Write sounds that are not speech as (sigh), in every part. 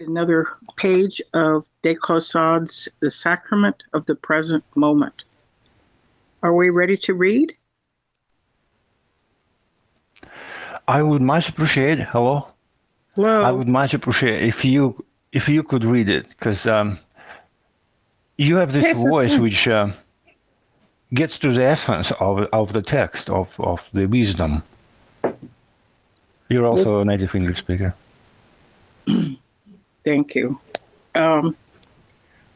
another page of De Caussade's The Sacrament of the Present Moment. Are we ready to read? I would much appreciate. Hello. Hello. I would much appreciate if you if you could read it because um, you have this Yes, voice which uh, gets to the essence of of the text of of the wisdom. You're also a native English speaker. (clears throat) Thank you. Um,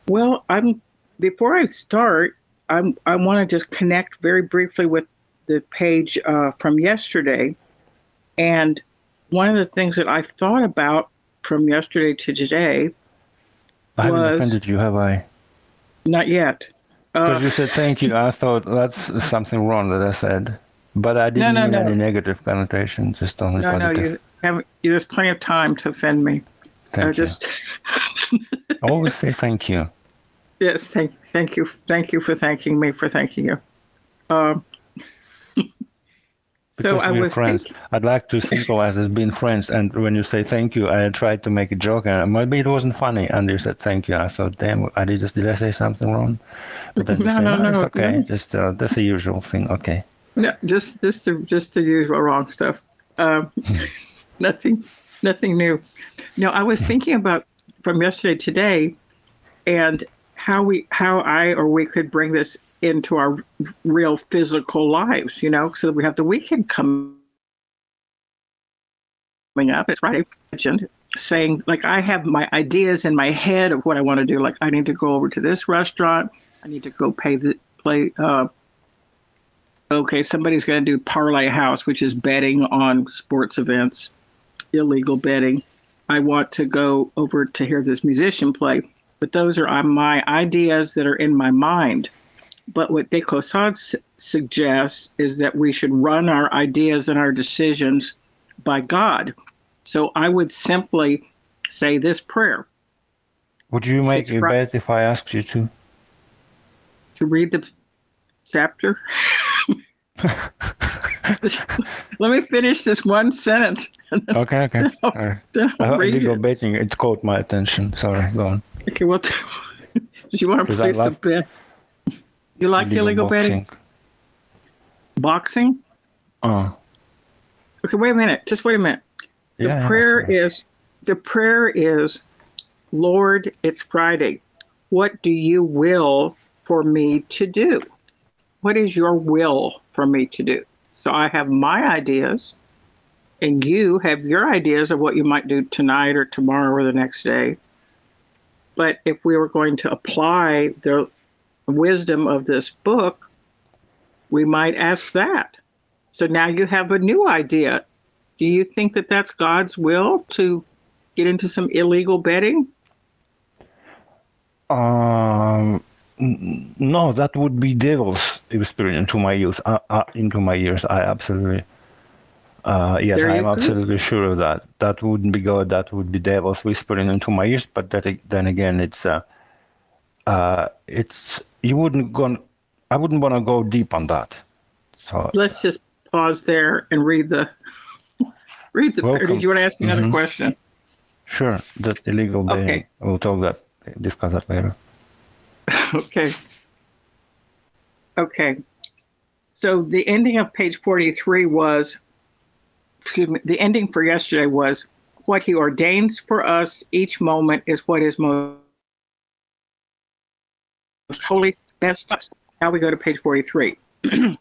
well, I'm before I start, I'm I want to just connect very briefly with the page uh, from yesterday, and one of the things that I thought about from yesterday to today, I haven't Was- offended you, have I? not yet. Because Uh, you said thank you. I thought that's something wrong that I said, but I didn't no, mean no. any negative connotation, just only no, no, positive. you have there's plenty of time to offend me. Thank I just Always say thank you. yes, thank thank you, thank you for thanking me for thanking you. Um, (laughs) Because so I we're was friends. thinking, I'd like to symbolize as being friends. And when you say thank you, I tried to make a joke, and maybe it wasn't funny. And you said thank you. I thought, damn, I did just did I say something wrong? But then (laughs) No, say, no, no, no, okay. no. Just uh, that's a usual thing. Okay. no, just just the just the usual wrong stuff. Um, (laughs) nothing nothing new. No, I was thinking about from yesterday today, and how we how I or we could bring this into our real physical lives. You know, so we have the weekend coming up. It's Friday. Saying like I have my ideas in my head of what I want to do. Like I need to go over to this restaurant. I need to go pay the play. Uh, okay, somebody's going to do parlay house, which is betting on sports events, illegal betting. I want to go over to hear this musician play, but those are uh, my ideas that are in my mind. But what De Caussade suggests is that we should run our ideas and our decisions by God. So I would simply say this prayer Would you make It's a bet if I asked you to? to read the chapter. (laughs) Let me finish this one sentence. Okay, okay. All right. I I'll illegal it. betting. It caught my attention. Sorry, go on. Okay, what? (laughs) do you want to play some love bet? You like illegal, betting? boxing. Boxing? Oh, Okay, wait a minute. Just wait a minute. The yeah. prayer sorry. is the prayer is, Lord, it's Friday. What do you will for me to do? What is your will for me to do? So I have my ideas, and you have your ideas of what you might do tonight or tomorrow or the next day. But if we were going to apply the wisdom of this book, we might ask that. So now you have a new idea. Do you think that that's God's will to get into some illegal betting? Um, no, that would be devil's experience into my youth. Uh, uh, into my years, I absolutely. Uh, yes, I'm absolutely sure of that. That wouldn't be God. That would be devil's whispering into my ears. But that then again, it's uh, uh, it's you wouldn't go. I wouldn't want to go deep on that. So Let's just pause there and read the (laughs) read the. Welcome. did you want to ask me another Mhm. question? sure, that illegal. Okay. We'll talk that discuss that later. (laughs) Okay. Okay. So the ending of page 43 was, excuse me, the ending for yesterday was what he ordains for us each moment is what is most holy. That's now we go to page 43. (clears throat)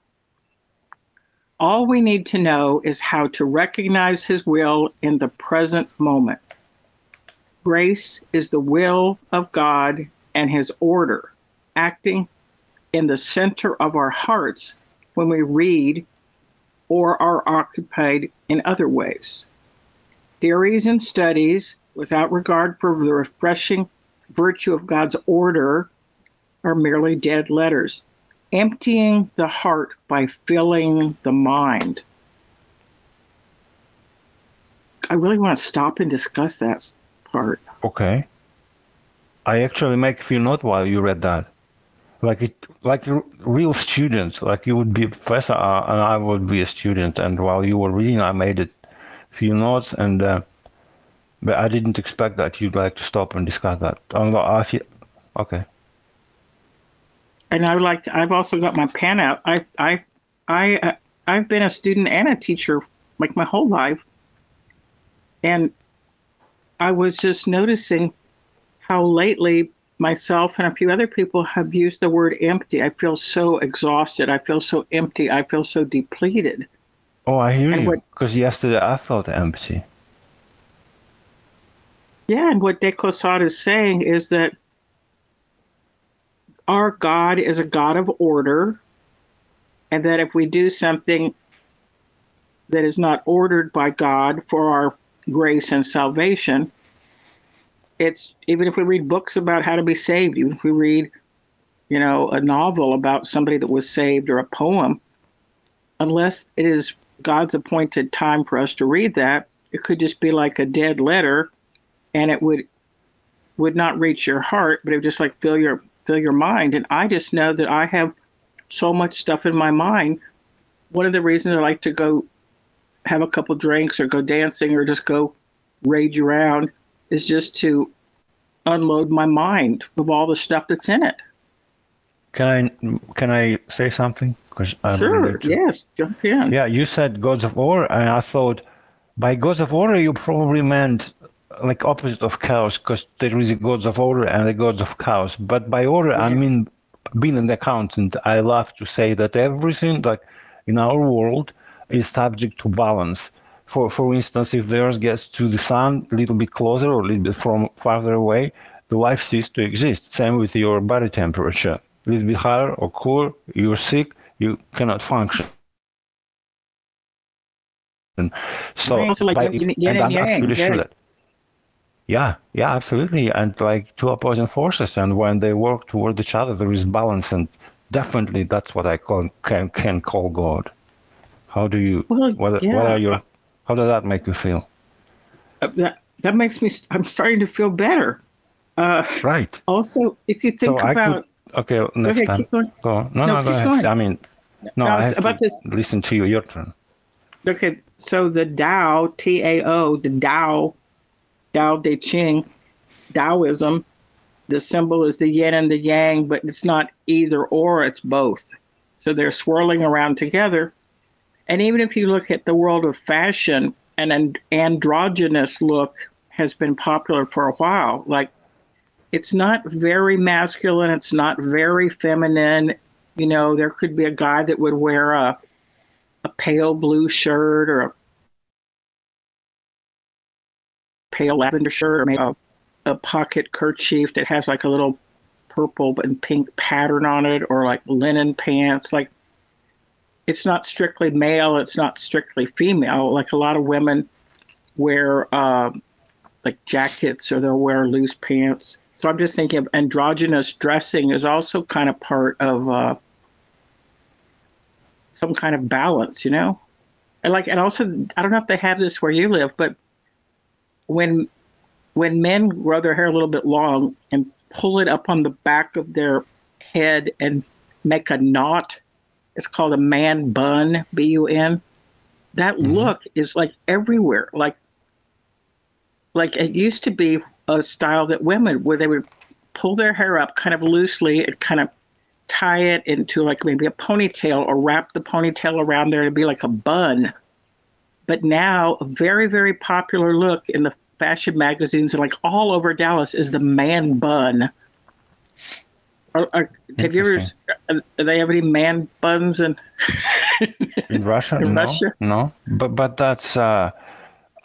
All we need to know is how to recognize his will in the present moment. Grace is the will of God and his order acting in the center of our hearts when we read or are occupied in other ways. Theories and studies, without regard for the refreshing virtue of God's order, are merely dead letters, emptying the heart by filling the mind. I really want to stop and discuss that part. Okay. I actually make a few notes while you read that. Like it, like a real student, like you would be a professor uh, and I would be a student. And while you were reading, I made a few notes. And uh, but I didn't expect that you'd like to stop and discuss that. Um, I feel, okay. And I would like. To, I've also got my pen out. I I I uh, I've been a student and a teacher like my whole life, and I was just noticing how lately myself and a few other people have used the word empty. I feel so exhausted. I feel so empty. I feel so depleted. Oh, I hear And you. Because yesterday I felt empty. Yeah, and what De Caussade is saying is that our God is a God of order, and that if we do something that is not ordered by God for our grace and salvation, it's even if we read books about how to be saved, even if we read, you know, a novel about somebody that was saved or a poem, unless it is God's appointed time for us to read that, it could just be like a dead letter and it would would not reach your heart, but it would just like fill your fill your mind. And I just know that I have so much stuff in my mind. One of the reasons I like to go have a couple drinks or go dancing or just go rage around is just to unload my mind of all the stuff that's in it. Can I can I say something? Because sure, yes, jump in. Yeah, you said gods of order, and I thought by gods of order you probably meant like opposite of chaos, because there is a gods of order and the gods of chaos. But by order, I mean being an accountant, I love to say that everything like in our world is subject to balance. For for instance, if the Earth gets to the sun a little bit closer or a little bit from farther away, the life ceases to exist. Same with your body temperature. A little bit higher or cooler, you're sick, you cannot function. And so, like by- yin- yin and I'm absolutely yeah. sure that. Yeah, yeah, absolutely. And like two opposing forces, and when they work toward each other, there is balance, and definitely that's what I call can can call God. How do you? Well, what, yeah. what are your? How does that make you feel? Uh, That that makes me. I'm starting to feel better. Uh, Right. also, if you think so I about could. Okay, next ahead, time. keep going. Go on. No, No, no, go ahead. going. I mean, no, No, I have about to this- listen to you. Your turn. Okay, so the Tao, T A O, the Tao, Tao Te Ching, Taoism, the symbol is the yin and the yang, but it's not either or, it's both. So they're swirling around together. And even if you look at the world of fashion, an and- androgynous look has been popular for a while. Like, it's not very masculine, it's not very feminine. You know, there could be a guy that would wear a a pale blue shirt or a pale lavender shirt or maybe a, a pocket kerchief that has like a little purple and pink pattern on it or like linen pants like it's not strictly male it's not strictly female like a lot of women wear um, like jackets or they'll wear loose pants so i'm just thinking of androgynous dressing is also kind of part of uh, some kind of balance, you know? And like and also I don't know if they have this where you live, but when when men grow their hair a little bit long and pull it up on the back of their head and make a knot, it's called a man bun, B U N. That Mhm. look is like everywhere. Like like it used to be a style that women where they would pull their hair up kind of loosely and kind of tie it into like maybe a ponytail or wrap the ponytail around there to be like a bun. But now, a very, very popular look in the fashion magazines and like all over Dallas is the man bun. Are, are, have you ever? Interesting. uh, Do they have any man buns? And (laughs) In Russia? In no, Russia? no. But but that's. Uh,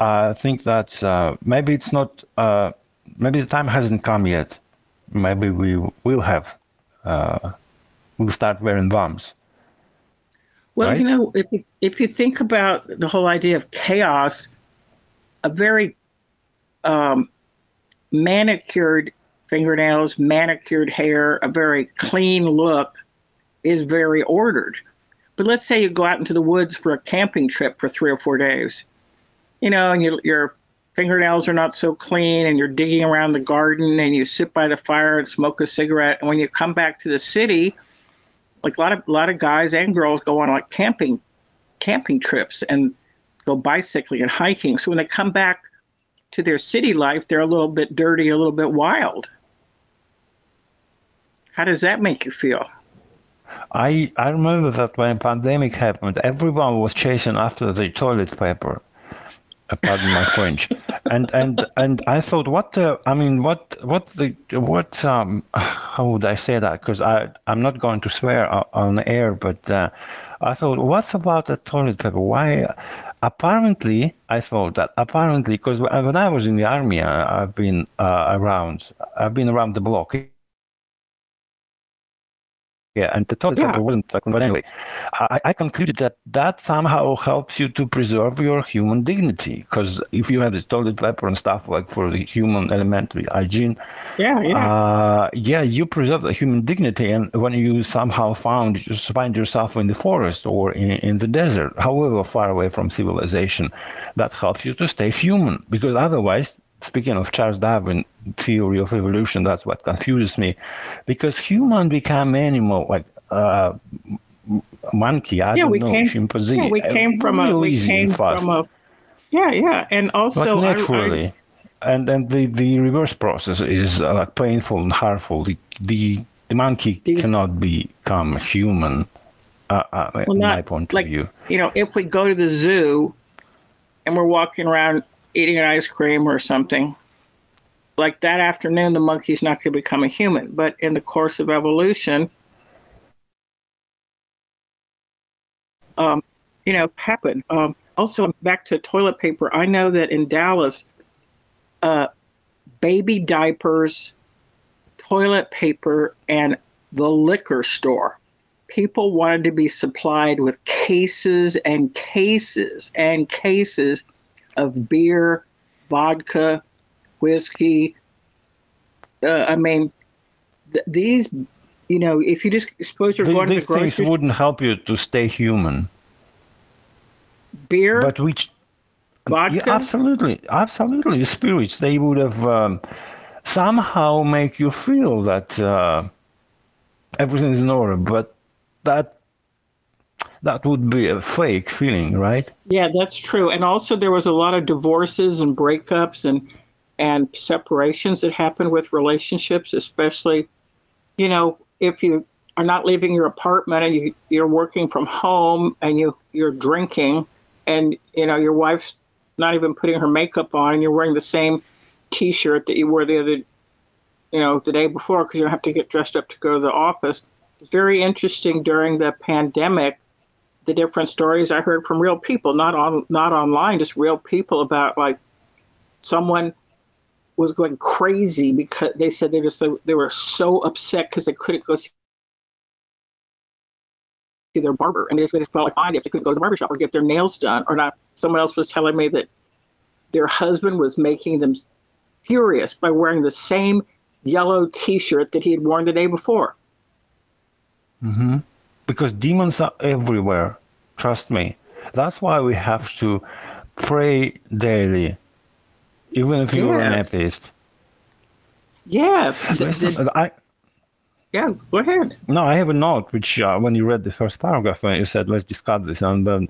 I think that's uh, maybe it's not. Uh, maybe the time hasn't come yet. Maybe we will have. Uh, we'll start wearing bums. Well, Right? you know, if you, if you think about the whole idea of chaos, a very um, manicured fingernails, manicured hair, a very clean look is very ordered. But let's say you go out into the woods for a camping trip for three or four days, you know, and you, your fingernails are not so clean, and you're digging around the garden, and you sit by the fire and smoke a cigarette, and when you come back to the city, like a lot of a lot of guys and girls go on like camping camping trips and go bicycling and hiking. So when they come back to their city life, they're a little bit dirty, a little bit wild. How does that make you feel? I I remember that when pandemic happened, everyone was chasing after the toilet paper. Uh, pardon my French. (laughs) And and and I thought, what the? I mean, what what the what? Um, how would I say that? Because I I'm not going to swear on air, but uh, I thought, what's about the toilet paper? Why? Apparently, I thought that apparently, because when I was in the army, I, have been uh, around. I've been around the block yeah, and the toilet yeah. wasn't like, but anyway, I, I, concluded that that somehow helps you to preserve your human dignity because if you have this toilet paper and stuff like for the human elementary hygiene, yeah, yeah, uh, yeah, you preserve the human dignity, and when you somehow found find yourself in the forest or in, in the desert, however far away from civilization, that helps you to stay human because otherwise speaking of Charles Darwin theory of evolution, that's what confuses me, because human become animal like uh, monkey. I yeah, don't we know, came, chimpanzee. Yeah, we came from a we came from a yeah yeah, and also like naturally. I, I, and then the, the reverse process is uh, like painful and harmful. The the, the monkey the, cannot become human. Uh, uh, well, not, my point like, of view. You know, if we go to the zoo and we're walking around eating an ice cream or something, like that afternoon, the monkey's not going to become a human. But in the course of evolution, um, you know, happen. Um, also, back to toilet paper. I know that in Dallas, uh, baby diapers, toilet paper, and the liquor store. People wanted to be supplied with cases and cases and cases of beer, vodka, whiskey. Uh, I mean, th- these, you know, if you just suppose you're the, going to the grocery things wouldn't help you to stay human. Beer, but which vodka, yeah, absolutely, absolutely, spirits they would have um, somehow make you feel that uh, everything is in order, but that that would be a fake feeling, right? Yeah, that's true. And also, there was a lot of divorces and breakups and and separations that happen with relationships, especially, you know, if you are not leaving your apartment and you, you're working from home and you you're drinking, and you know your wife's not even putting her makeup on, and you're wearing the same T-shirt that you wore the other, you know, the day before because you don't have to get dressed up to go to the office. It's very interesting during the pandemic the different stories I heard from real people, not on not online, just real people about like someone was going crazy because they said they just they were so upset because they couldn't go see their barber and they just, felt like fine if they couldn't go to the barber shop or get their nails done or not. Someone else was telling me that their husband was making them furious by wearing the same yellow T-shirt that he had worn the day before. Mm-hmm because demons are everywhere. Trust me. That's why we have to pray daily, even if you're an atheist. Yes. (laughs) I, yeah, go ahead. No, I have a note which, uh, when you read the first paragraph, when you said, let's discuss this, and then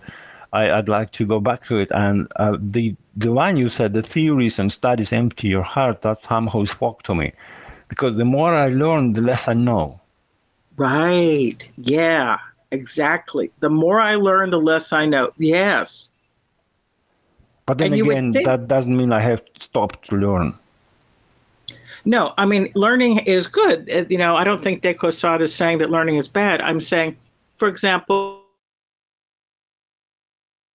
I, would like to go back to it. And uh, the, the line you said, the theories and studies empty your heart, that somehow spoke to me. Because the more I learn, the less I know. Right. Yeah, exactly. The more I learn, the less I know. Yes. But then and again, think, that doesn't mean I have stopped to learn. No, I mean, learning is good. Uh, you know, I don't think De Caussade is saying that learning is bad. I'm saying, for example,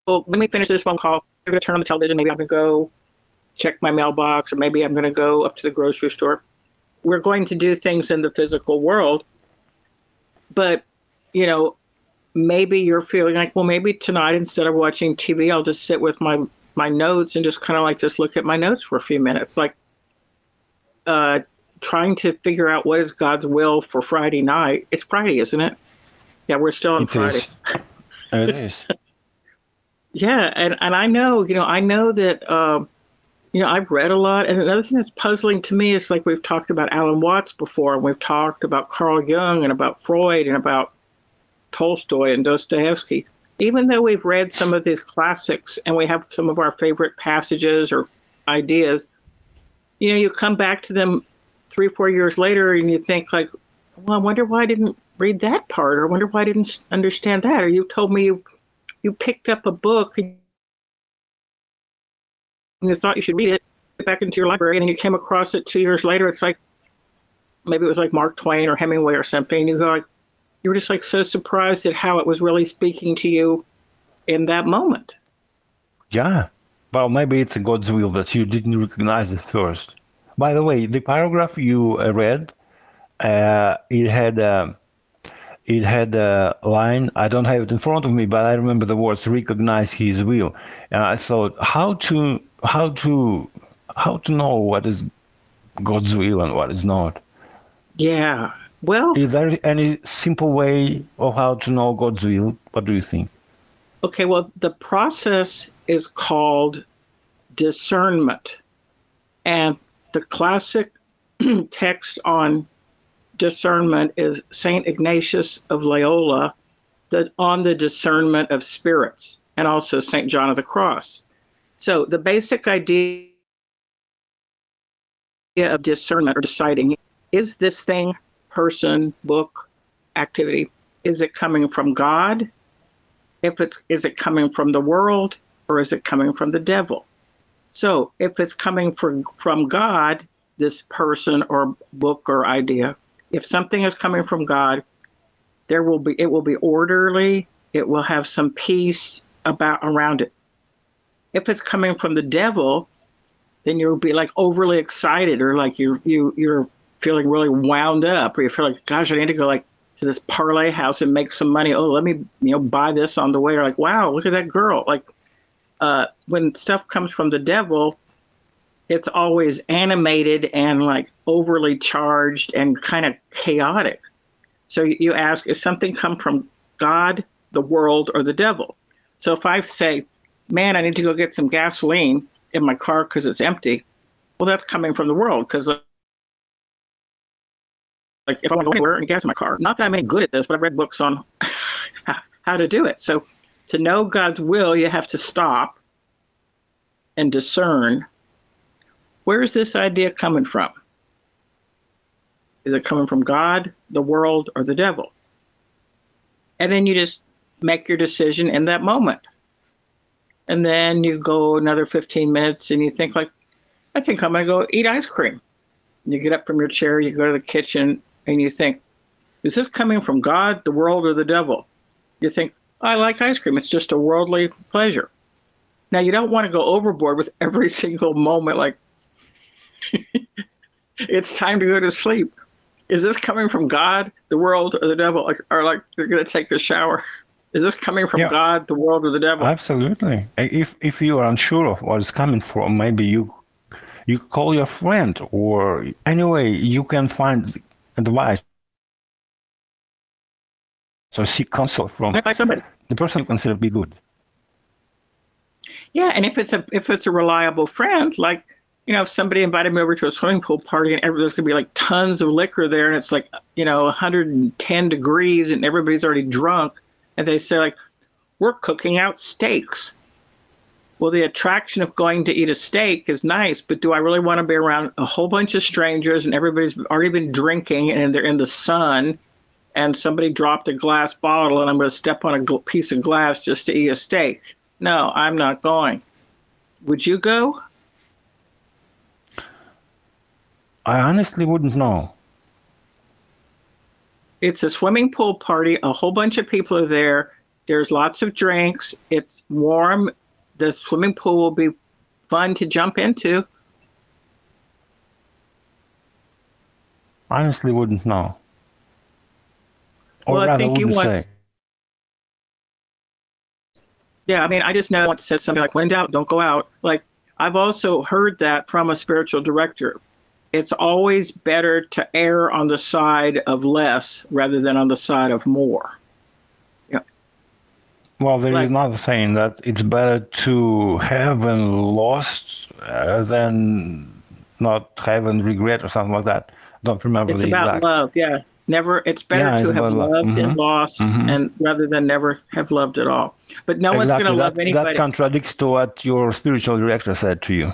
well, let me finish this phone call. I'm going to turn on the television. Maybe I'm going to go check my mailbox, or maybe I'm going to go up to the grocery store. We're going to do things in the physical world but, you know, maybe you're feeling like, well, maybe tonight instead of watching TV, I'll just sit with my my notes and just kind of like just look at my notes for a few minutes, like uh, trying to figure out what is God's will for Friday night. It's Friday, isn't it? Yeah, we're still on it Friday. Is. It is. (laughs) yeah, and and I know, you know, I know that. Um, you know, I've read a lot, and another thing that's puzzling to me is like we've talked about Alan Watts before, and we've talked about Carl Jung and about Freud and about Tolstoy and Dostoevsky. Even though we've read some of these classics and we have some of our favorite passages or ideas, you know, you come back to them three, four years later and you think like, well, I wonder why I didn't read that part, or I wonder why I didn't understand that, or you told me you you picked up a book and you thought you should read it, back into your library, and you came across it two years later. It's like maybe it was like Mark Twain or Hemingway or something. You go like, you were just like so surprised at how it was really speaking to you in that moment. Yeah. Well, maybe it's God's will that you didn't recognize it first. By the way, the paragraph you uh, read, uh, it had a, it had a line. I don't have it in front of me, but I remember the words "recognize His will," and I thought, how to how to how to know what is God's will and what is not. Yeah. Well, is there any simple way of how to know God's will? What do you think? Okay, well, the process is called discernment. And the classic (clears throat) text on discernment is St. Ignatius of Loyola that on the discernment of spirits and also St. John of the Cross. So the basic idea of discernment or deciding is this thing, person, book, activity, is it coming from God? If it's is it coming from the world or is it coming from the devil? So if it's coming from from God, this person or book or idea, if something is coming from God, there will be it will be orderly, it will have some peace about around it. If it's coming from the devil, then you'll be like overly excited or like you you you're feeling really wound up or you feel like gosh i need to go like to this parlay house and make some money. Oh let me you know buy this on the way. Or like wow look at that girl. Like uh, when stuff comes from the devil it's always animated and like overly charged and kind of chaotic. So you ask is something come from god the world or the devil? So if i say man i need to go get some gasoline in my car because it's empty well that's coming from the world because uh, like if I want to go anywhere and gas in my car. Not that I'm any good at this, but I've read books on (laughs) how to do it. So to know God's will, you have to stop and discern where is this idea coming from? Is it coming from God, the world, or the devil? And then you just make your decision in that moment. And then you go another 15 minutes and you think like, I think I'm going to go eat ice cream. You get up from your chair, you go to the kitchen, and you think, is this coming from God, the world, or the devil? You think, I like ice cream. It's just a worldly pleasure. Now, you don't want to go overboard with every (laughs) single moment, like, (laughs) it's time to go to sleep. Is this coming from God, the world, or the devil? Or like you're going to take a shower? (laughs) Is this coming from yeah. God, the world, or the devil? Absolutely. If if you are unsure of what is coming from, maybe you you call your friend, or anyway, you can find advice. So seek counsel from the person you consider to be good. Yeah, and if it's a if it's a reliable friend, like you know, if somebody invited me over to a swimming pool party and there's gonna be like tons of liquor there, and it's like you know 110 degrees and everybody's already drunk, and they say like, we're cooking out steaks well, the attraction of going to eat a steak is nice, but do I really want to be around a whole bunch of strangers and everybody's already been drinking and they're in the sun and somebody dropped a glass bottle and I'm going to step on a gl- piece of glass just to eat a steak? No, I'm not going. Would you go? I honestly wouldn't know. It's a swimming pool party. A whole bunch of people are there. There's lots of drinks. It's warm the swimming pool will be fun to jump into. Honestly, wouldn't know. Or well, I think you want. Yeah, I mean, I just know I want to say something like, "When doubt, don't go out." Like I've also heard that from a spiritual director. It's always better to err on the side of less rather than on the side of more. Yeah. Well, there like, is not saying that it's better to have and lost uh, than not have and regret or something like that. Don't remember it's the about exact. love, yeah. Never. It's better yeah, to it's have loved mm-hmm. and lost, mm-hmm. and rather than never have loved at all. But no exactly. one's going to love anybody. That contradicts to what your spiritual director said to you.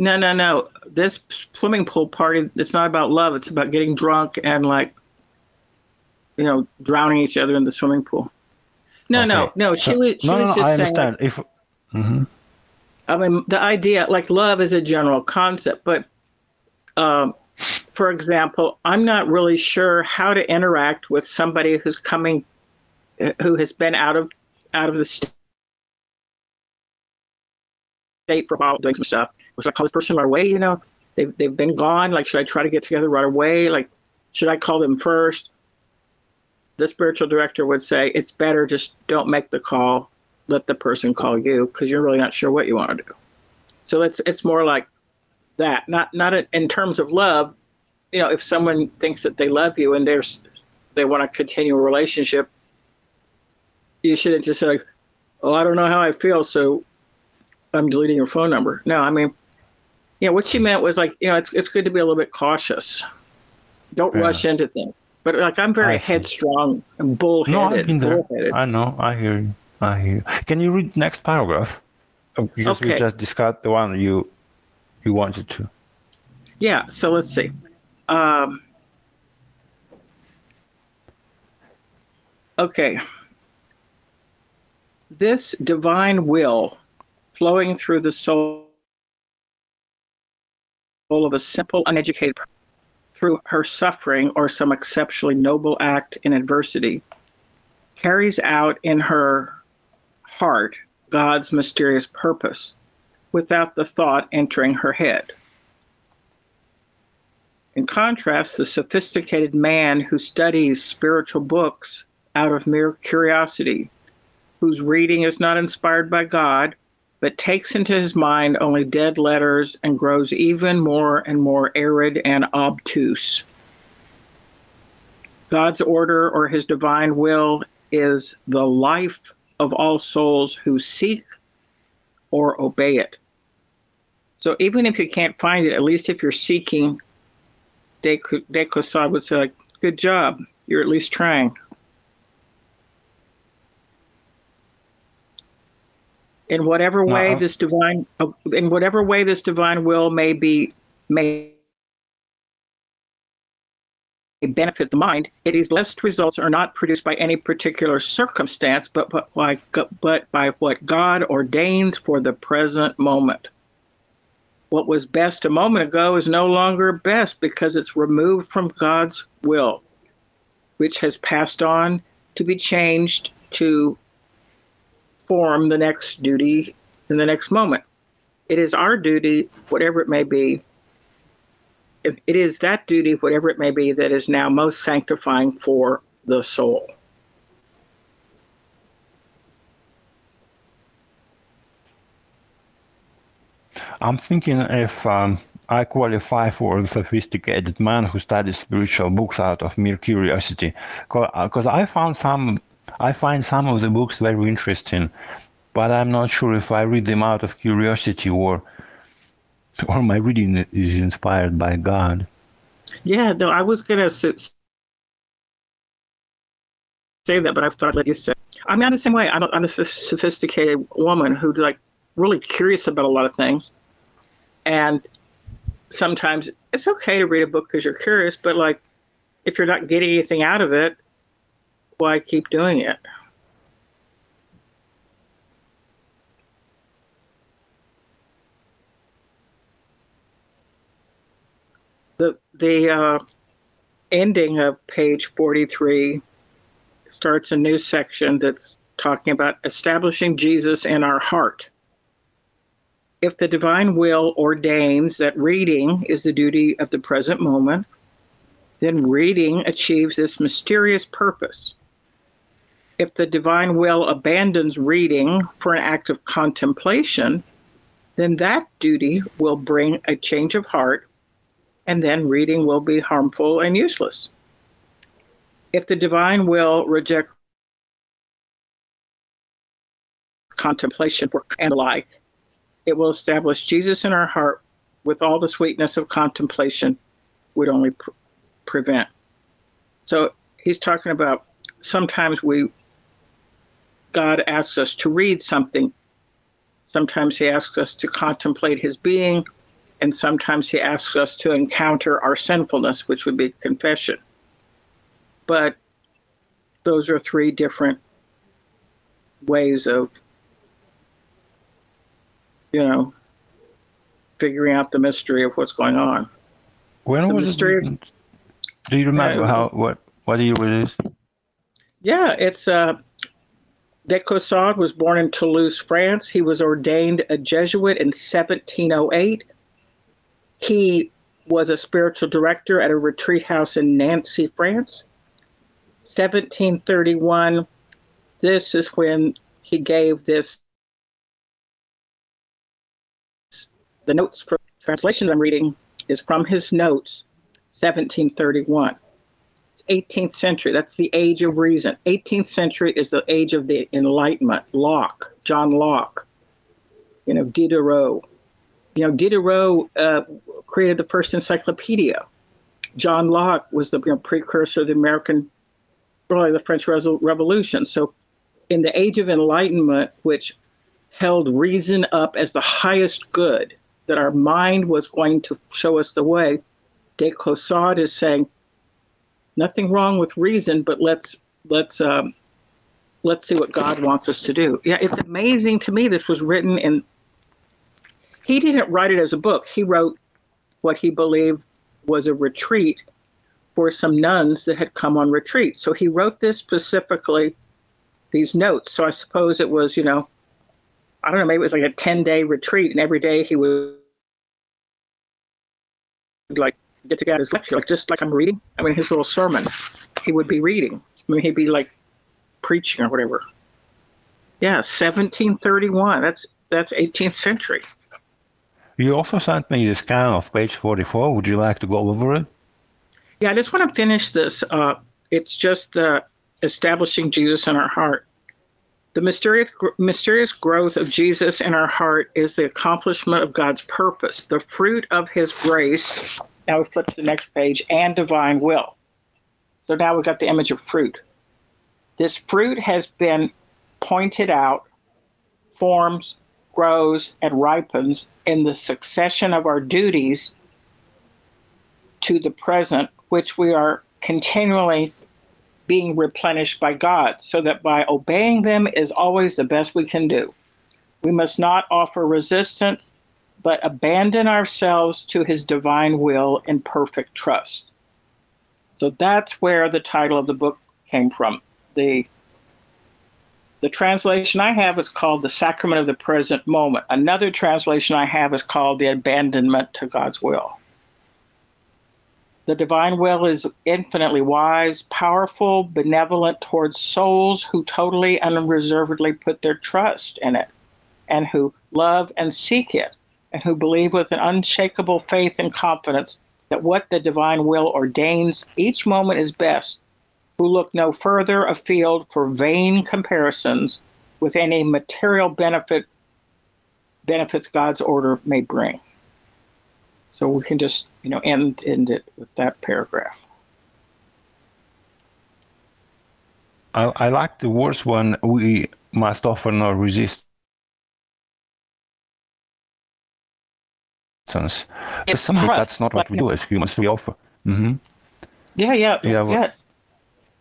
No, no, no. This swimming pool party, it's not about love. It's about getting drunk and like, you know, drowning each other in the swimming pool. No, no, Okay. no. She So- was. She no, no, was no, just I saying. understand. If Mhm. I mean, the idea, like love is a general concept, but um, for example, I'm not really sure how to interact with somebody who's coming, who has been out of out of the st- state for a while doing some stuff. Should I call this person right away? You know, they've they've been gone. Like, should I try to get together right away? Like, should I call them first? The spiritual director would say it's better just don't make the call let the person call you because you're really not sure what you want to do. So it's it's more like that, not not in terms of love. You know, if someone thinks that they love you and there's they want to continue a relationship, you shouldn't just say, like, "Oh, I don't know how I feel, so I'm deleting your phone number." No, I mean, you know, what she meant was like, you know, it's it's good to be a little bit cautious. Don't rush into things. But like, I'm very I see. headstrong and No, bullheaded. I've been there. bullheaded. I know. I hear you. I hear you. Can you read next paragraph? Oh, Because we just discussed the one you you wanted to. Yeah, so let's see. Um, okay. This divine will flowing through the soul of a simple, uneducated person through her suffering or some exceptionally noble act in adversity carries out in her heart God's mysterious purpose without the thought entering her head. In contrast, the sophisticated man who studies spiritual books out of mere curiosity, whose reading is not inspired by God, but takes into his mind only dead letters and grows even more and more arid and obtuse. God's order or his divine will is the life of all souls who seek or obey it. So even if you can't find it, at least if you're seeking De Caussade would say, good job, you're at least trying. In whatever way Uh-uh. this divine, uh, in whatever way this divine will may be, may benefit the mind, its blessed results are not produced by any particular circumstance, but, but, by, but by what God ordains for the present moment what was best a moment ago is no longer best because it's removed from God's will, which has passed on to be changed to form the next duty in the next moment. It is our duty, whatever it may be, it is that duty, whatever it may be, that is now most sanctifying for the soul. I'm thinking if um, I qualify for a sophisticated man who studies spiritual books out of mere curiosity, because I found some, I find some of the books very interesting, but I'm not sure if I read them out of curiosity or, or my reading is inspired by God. Yeah, no, I was gonna say that, but I thought like you said. I'm not the same way. I'm I'm a sophisticated woman who's like really curious about a lot of things, and sometimes it's okay to read a book because you're curious, but like if you're not getting anything out of it, why keep doing it? The the uh, ending of page 43 starts a new section that's talking about establishing Jesus in our heart. If the divine will ordains that reading is the duty of the present moment, then reading achieves this mysterious purpose. If the divine will abandons reading for an act of contemplation, then that duty will bring a change of heart, and then reading will be harmful and useless. If the divine will reject contemplation and like, it will establish Jesus in our heart with all the sweetness of contemplation would only pr- prevent. So he's talking about sometimes we, God asks us to read something. Sometimes he asks us to contemplate his being. and sometimes he asks us to encounter our sinfulness, which would be confession. But those are three different ways of, you know, figuring out the mystery of what's going on. When The was mystery it? is- Do you remember Uh, how what what year it is? Yeah, it's uh De Caussade was born in Toulouse, France. He was ordained a Jesuit in 1708. He was a spiritual director at a retreat house in Nancy, France. 1731, this is when he gave this the notes for translation I'm reading is from his notes, 1731. 18th century. That's the age of reason. 18th century is the age of the Enlightenment. Locke, John Locke, you know, Diderot. You know, Diderot uh, created the first encyclopedia. John Locke was the you know, precursor of the American, really the French Revolution. So, in the age of enlightenment, which held reason up as the highest good, that our mind was going to show us the way, De Caussade is saying, nothing wrong with reason, but let's let's um, let's see what God wants us to do. Yeah, it's amazing to me. This was written in. He didn't write it as a book. He wrote what he believed was a retreat for some nuns that had come on retreat. So he wrote this specifically, these notes. So I suppose it was, you know, I don't know, maybe it was like a ten day retreat, and every day he would like get together his lecture, like just like I'm reading. I mean, his little sermon, he would be reading. I mean, he'd be like preaching or whatever. Yeah, 1731. That's that's 18th century. You also sent me the scan of page 44. Would you like to go over it? Yeah, I just want to finish this. Uh, it's just uh, establishing Jesus in our heart. The mysterious, mysterious growth of Jesus in our heart is the accomplishment of God's purpose, the fruit of His grace. Now we flip to the next page, and divine will. So now we've got the image of fruit. This fruit has been pointed out, forms, grows, and ripens in the succession of our duties to the present, which we are continually being replenished by God, so that by obeying them is always the best we can do. We must not offer resistance, but abandon ourselves to his divine will in perfect trust. So that's where the title of the book came from. The the translation I have is called The Sacrament of the Present Moment. Another translation I have is called The Abandonment to God's Will. The divine will is infinitely wise, powerful, benevolent towards souls who totally and unreservedly put their trust in it and who love and seek it and who believe with an unshakable faith and confidence that what the divine will ordains each moment is best, who look no further afield for vain comparisons with any material benefit benefits God's order may bring. So we can just, you know, end end it with that paragraph. I, I like the worst one. We must offer no Something trust, that's not what like- we do as humans. We offer. hmm Yeah, yeah, Yeah, yeah. well-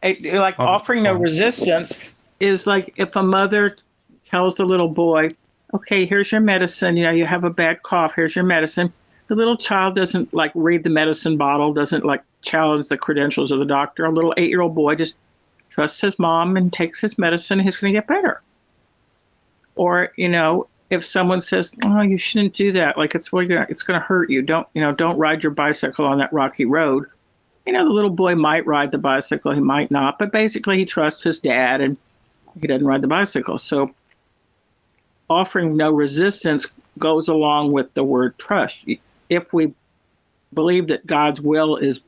Eh, like Oh, offering no oh. resistance is like if a mother tells a little boy, "Okay, here's your medicine. You know, you have a bad cough. Here's your medicine." The little child doesn't like read the medicine bottle, doesn't like challenge the credentials of the doctor. A little eight-year-old boy just trusts his mom and takes his medicine. He's going to get better. Or you know, if someone says, "Oh, you shouldn't do that," like it's gonna, it's going to hurt you. Don't you know? Don't ride your bicycle on that rocky road you know, the little boy might ride the bicycle, he might not, but basically he trusts his dad and he doesn't ride the bicycle. So offering no resistance goes along with the word trust. If we believe that God's will is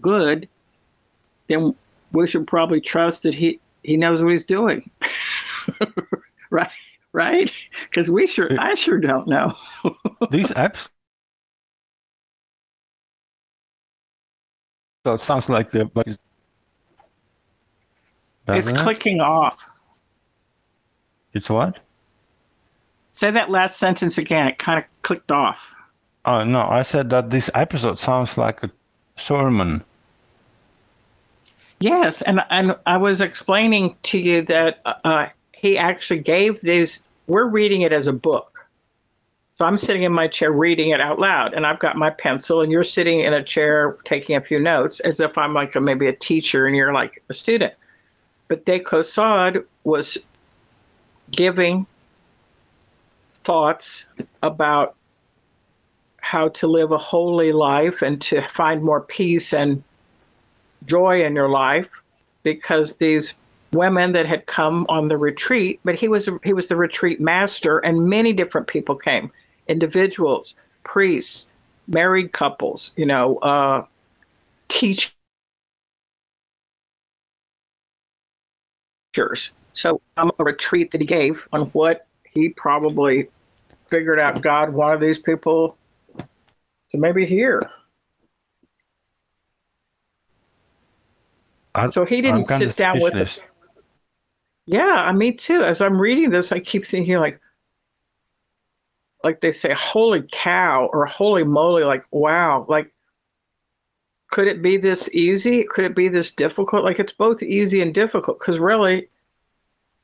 good, then we should probably trust that he, he knows what he's doing. (laughs) right? Right? (laughs) Because we sure, I sure don't know. (laughs) These apps. So it sounds like the. Like, It's Doesn't it? clicking off. It's what? Say that last sentence again. It kind of clicked off. Oh no, I said that this episode sounds like a sermon. Yes, and and I was explaining to you that uh, he actually gave these. We're reading it as a book, so I'm sitting in my chair reading it out loud, and I've got my pencil, and you're sitting in a chair taking a few notes, as if I'm like a, maybe a teacher and you're like a student. But De Caussade was giving thoughts about how to live a holy life and to find more peace and joy in your life because these women that had come on the retreat but he was he was the retreat master and many different people came. Individuals priests married couples you know uh teachers. So um, a retreat that he gave on what he probably figured out god wanted these people to maybe hear I, So he didn't sit down with us. Yeah, me too. As I'm reading this, I keep thinking like, like they say, "Holy cow!" or "Holy moly!" Like, wow! Like, could it be this easy? Could it be this difficult? Like, it's both easy and difficult because really,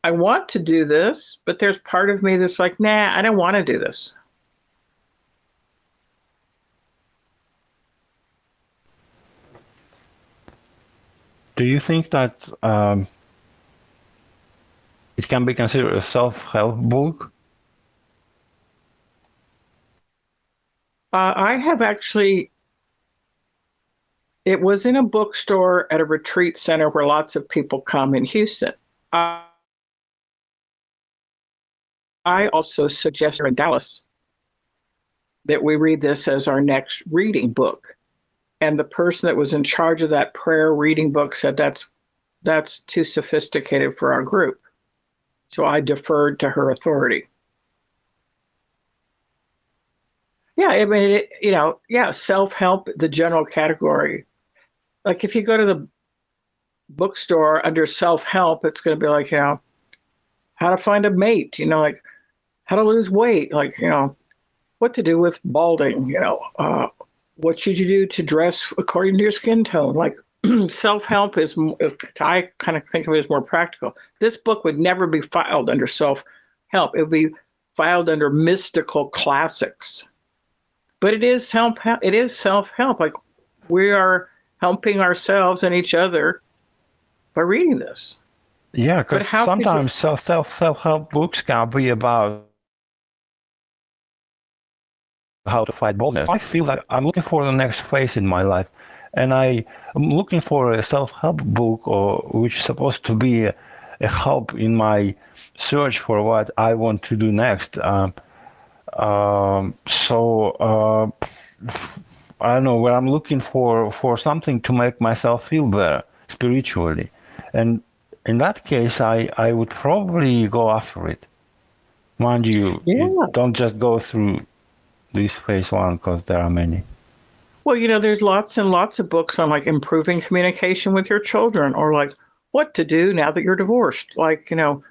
I want to do this, but there's part of me that's like, "Nah, I don't want to do this." Do you think that um, it can be considered a self-help book? Uh, I have actually. It was in a bookstore at a retreat center where lots of people come in Houston. Uh, I also suggest in Dallas that we read this as our next reading book. And the person that was in charge of that prayer reading book said that's that's too sophisticated for our group. So I deferred to her authority. Yeah, I mean, it, you know, yeah, self help, the general category. Like if you go to the bookstore under self help, it's going to be like, you know, how to find a mate, you know, like how to lose weight, like, you know, what to do with balding, you know, uh, what should you do to dress according to your skin tone? Like (clears throat) self help is, is, I kind of think of it as more practical. This book would never be filed under self help, it would be filed under mystical classics. But it is self it is self help like we are helping ourselves and each other by reading this. Yeah, because how could you- sometimes self self self help books can be about how to fight boldness. I feel like I'm looking for the next phase in my life, and I am looking for a self help book or which is supposed to be a, a help in my search for what I want to do next. Um, um, so uh, I don't know where I'm looking for for something to make myself feel better spiritually, and in that case, I I would probably go after it. Mind you, you don't just go through this phase one because there are many. Well you know there's lots and lots of books on like improving communication with your children or like what to do now that you're divorced like you know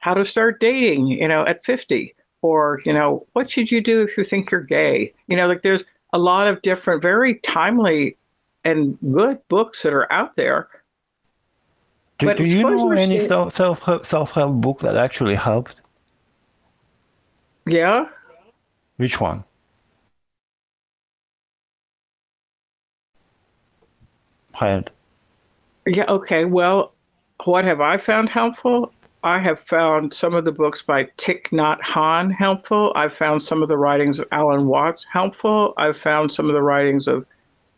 how to start dating you know at 50 or you know what should you do if you think you're gay you know like there's a lot of different very timely and good books that are out there Do, But do you know any self self help book that actually helped? yeah Which one? Yeah, okay. Well, what have I found helpful? I have found some of the books by Thich Nhat Hanh helpful. I've found some of the writings of Alan Watts helpful. I've found some of the writings of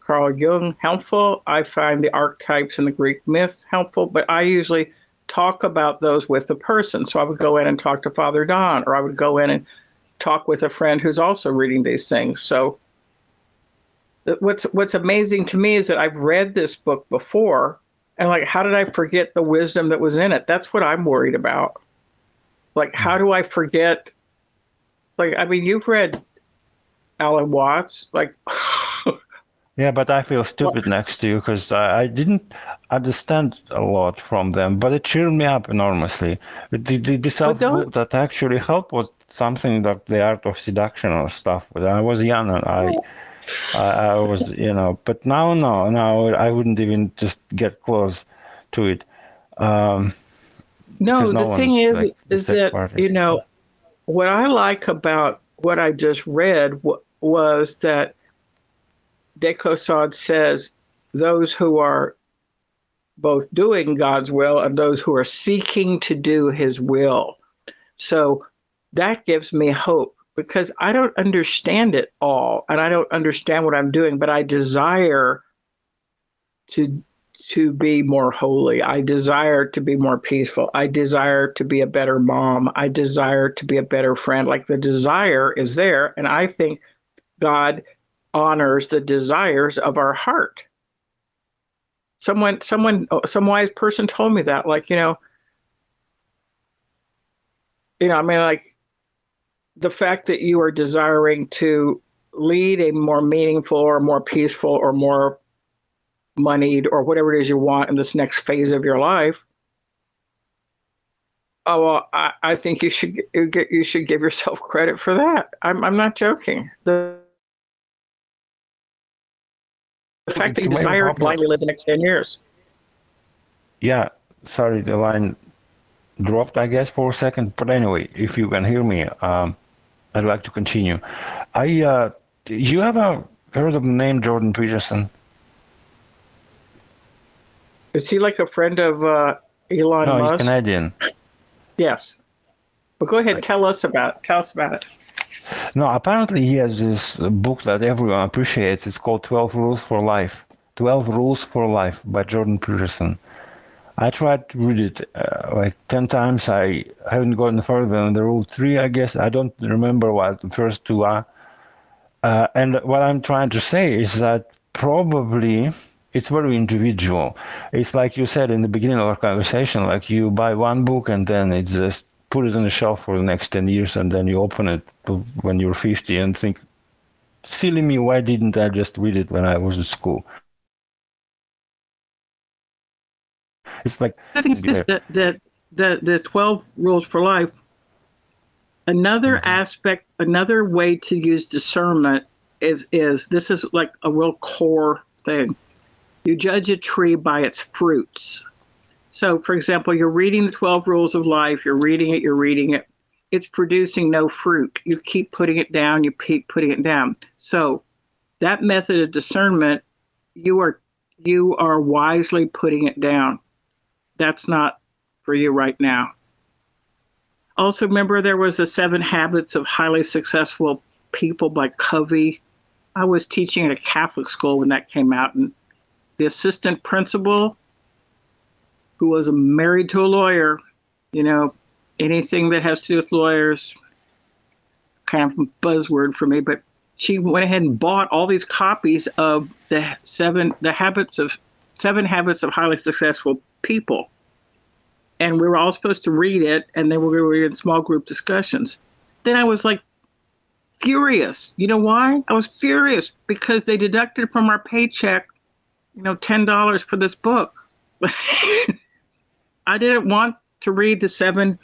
Carl Jung helpful. I find the archetypes in the Greek myths helpful, but I usually talk about those with the person. So I would go in and talk to Father Don, or I would go in and talk with a friend who's also reading these things. So what's what's amazing to me is that I've read this book before and like how did I forget the wisdom that was in it? That's what I'm worried about. Like how do I forget like I mean you've read Alan Watts like (laughs) Yeah, but I feel stupid next to you because I, I didn't understand a lot from them, but it cheered me up enormously. The, the, the self that actually helped was something like the art of seduction or stuff. But I was young and I, I, I was, you know. But now, no, now I wouldn't even just get close to it. Um, No, Because the thing is, like, is that you know what I like about what I just read w- was that De Caussade says those who are both doing God's will and those who are seeking to do His will. So that gives me hope because I don't understand it all and I don't understand what I'm doing, but I desire to to be more holy. I desire to be more peaceful. I desire to be a better mom. I desire to be a better friend. Like the desire is there. And I think God honors the desires of our heart. Someone, someone, some wise person told me that, like, you know, you know, I mean, like the fact that you are desiring to lead a more meaningful or more peaceful or more moneyed or whatever it is you want in this next phase of your life. Oh well, I, I think you should you get you should give yourself (laughs) credit for that. I'm I'm not joking. The, the fact that you desire to blindly live the next ten years. yeah, sorry, the line dropped, I guess, for a second. But anyway, if you can hear me, um, I'd like to continue. I, uh, you ever heard of the name Jordan Peterson? Is he like a friend of uh, Elon no, he's Musk? Canadian. Yes. But go ahead, tell us about tell us about it. No, apparently he has this book that everyone appreciates. It's called 12 Rules for Life. 12 Rules for Life by Jordan Peterson. I tried to read it uh, like 10 times. I haven't gotten further than the rule 3, I guess. I don't remember what the first two are. Uh, and what I'm trying to say is that probably it's very individual. It's like you said in the beginning of our conversation, like you buy one book and then it's just put it on the shelf for the next 10 years and then you open it when you're 50 and think, silly me, why didn't I just read it when I was at school? It's like, I think this, that that that the twelve rules for life. Another Mm-hmm. aspect, another way to use discernment is is this is like a real core thing. You judge a tree by its fruits. So, for example, you're reading the twelve rules of life. You're reading it. You're reading it. It's producing no fruit. You keep putting it down. You keep putting it down. So, that method of discernment, you are you are wisely putting it down that's not for you right now. Also, remember there was the Seven Habits of Highly Successful People by Covey. I was teaching at a Catholic school when that came out, and the assistant principal, who was married to a lawyer, you know, anything that has to do with lawyers, kind of buzzword for me, but she went ahead and bought all these copies of the seven the habits of seven habits of highly successful people. And we were all supposed to read it and then we were in small group discussions. Then i was like furious. You know why? I was furious because they deducted from our paycheck you know $10 for this book. (laughs) I didn't want to read the seven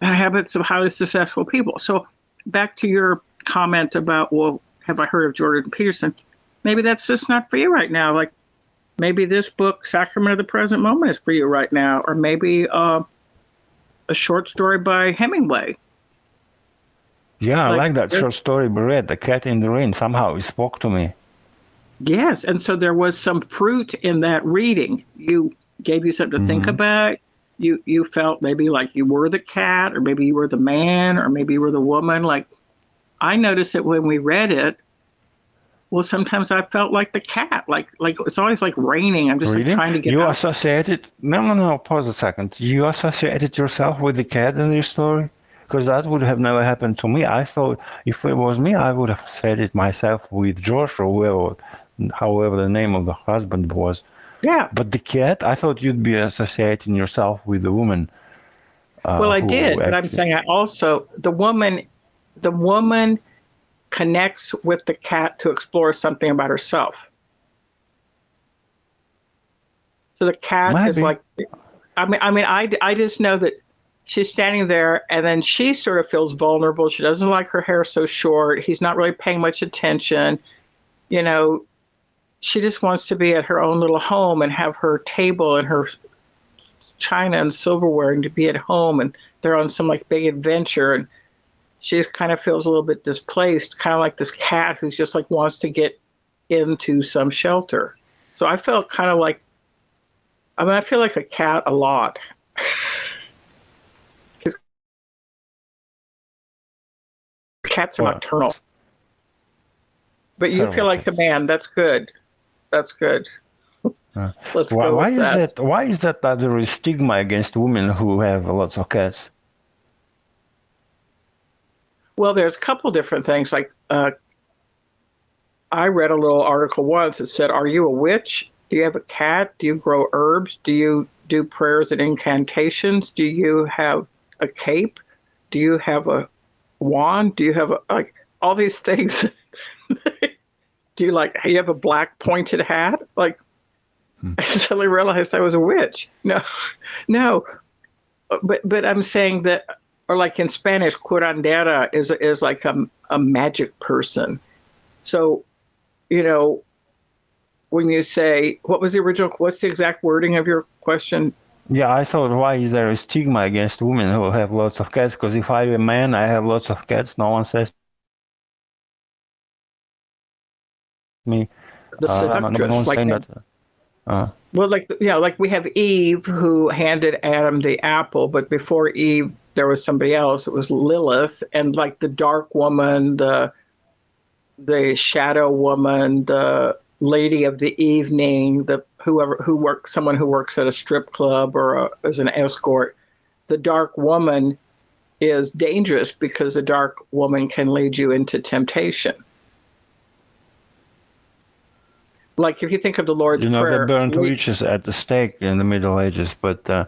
habits of highly successful people. So back to your comment about well have i heard of jordan peterson? Maybe that's just not for you right now. Like maybe this book sacrament of the present moment is for you right now or maybe uh, a short story by hemingway yeah, I Like, like that short story we read, The Cat in the Rain. Somehow it spoke to me. yes and so there was some fruit in that reading you gave you something to think Mhm. about you you felt maybe like you were the cat or maybe you were the man or maybe you were the woman like i noticed that when we read it well sometimes i felt like the cat like like it's always like raining i'm just like, trying to get you out. associated? No, no, no. Pause a second. You associated yourself with the cat in your story? Because that would have never happened to me. I thought if it was me, I would have said it myself with George or whoever, however the name of the husband was. yeah But the cat, I thought you'd be associating yourself with the woman. Uh, Well, I did, but I'm saying I also the woman, the woman connects with the cat to explore something about herself. So the cat is Maybe. like, I mean, I mean, I, I just know that she's standing there and then she sort of feels vulnerable. She doesn't like her hair so short. He's not really paying much attention. You know, she just wants to be at her own little home and have her table and her china and silverware and to be at home and they're on some like big adventure and she just kind of feels a little bit displaced, kind of like this cat who's just like wants to get into some shelter. So I felt kind of like I mean I feel like a cat a lot. (laughs) Because cats are nocturnal. But you feel like a man. That's good. That's good. Let's why, go why is that. it? Why is that that there is stigma against women who have lots of cats? Well, there's a couple different things. Like uh, I read a little article once that said, "Are you a witch? Do you have a cat? Do you grow herbs? Do you do prayers and incantations? Do you have a cape? Do you have a wand? Do you have a, like all these things? (laughs) do you like you have a black pointed hat? Like hmm. (laughs) I suddenly realized I was a witch. No, (laughs) no. But but I'm saying that, or like in Spanish, curandera is is like a a magic person. So, you know, when you say what was the original? What's the exact wording of your question? Yeah, I thought, why is there a stigma against women who have lots of cats? Because if I'm a man, I have lots of cats. No one says me. The seductress, uh, like that. Uh, well, like yeah, like we have Eve who handed Adam the apple, but before Eve, there was somebody else. It was Lilith, and like the dark woman, the the shadow woman, the lady of the evening, the whoever who works, someone who works at a strip club or a, as an escort, the dark woman is dangerous because the dark woman can lead you into temptation. Like if you think of the Lord's you know, Prayer, they burned we, witches at the stake in the Middle Ages, but uh,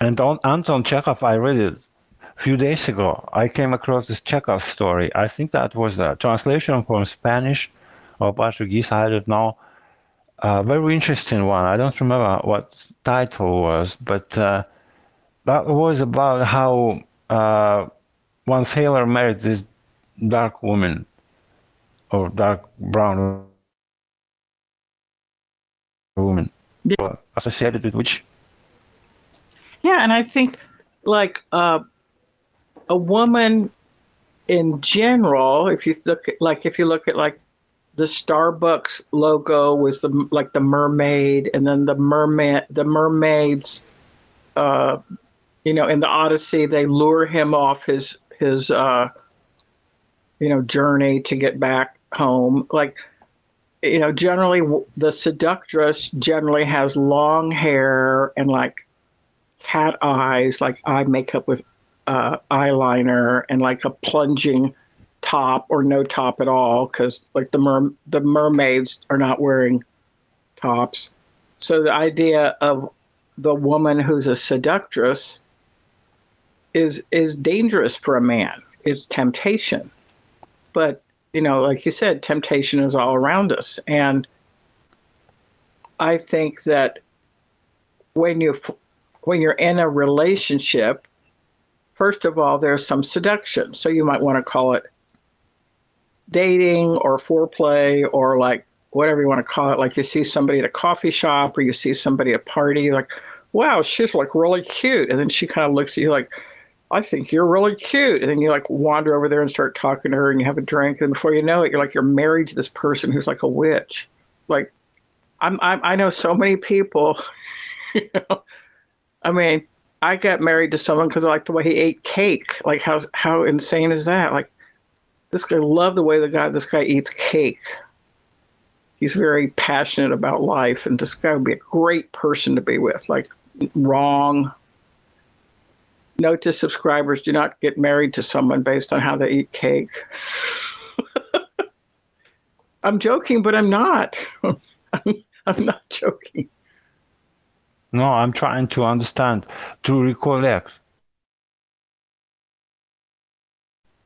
and on, Anton Chekhov, I read it a few days ago. I came across this Chekhov story. I think that was a translation from Spanish or Portuguese. I don't know a very interesting one. I don't remember what title was, but uh, that was about how uh, one sailor married this dark woman or dark brown woman associated with witch. Yeah, and I think like uh, a woman in general, if you look at, like if you look at like the Starbucks logo was the like the mermaid, and then the mermaid the mermaids, uh, you know, in the Odyssey they lure him off his his uh, you know journey to get back home. Like you know, generally the seductress generally has long hair and like cat eyes, like eye makeup with uh, eyeliner and like a plunging top or no top at all because like the mer- the mermaids are not wearing tops. So the idea of the woman who's a seductress is is dangerous for a man. It's temptation. But, you know, like you said, temptation is all around us and I think that when you when you're in a relationship, first of all, there's some seduction. So you might want to call it dating or foreplay or like whatever you want to call it. Like you see somebody at a coffee shop or you see somebody at a party, like, wow, she's like really cute. And then she kind of looks at you like, I think you're really cute. And then you like wander over there and start talking to her and you have a drink. And before you know it, you're like, you're married to this person who's like a witch. Like, I'm, I'm I know so many people, (laughs) you know, I mean, I got married to someone because I liked the way he ate cake. Like, how, how insane is that? Like, this guy loved the way the guy this guy eats cake. He's very passionate about life, and this guy would be a great person to be with. Like, wrong. Note to subscribers: Do not get married to someone based on how they eat cake. (laughs) I'm joking, but I'm not. (laughs) I'm, I'm not joking. No, I'm trying to understand, to recollect.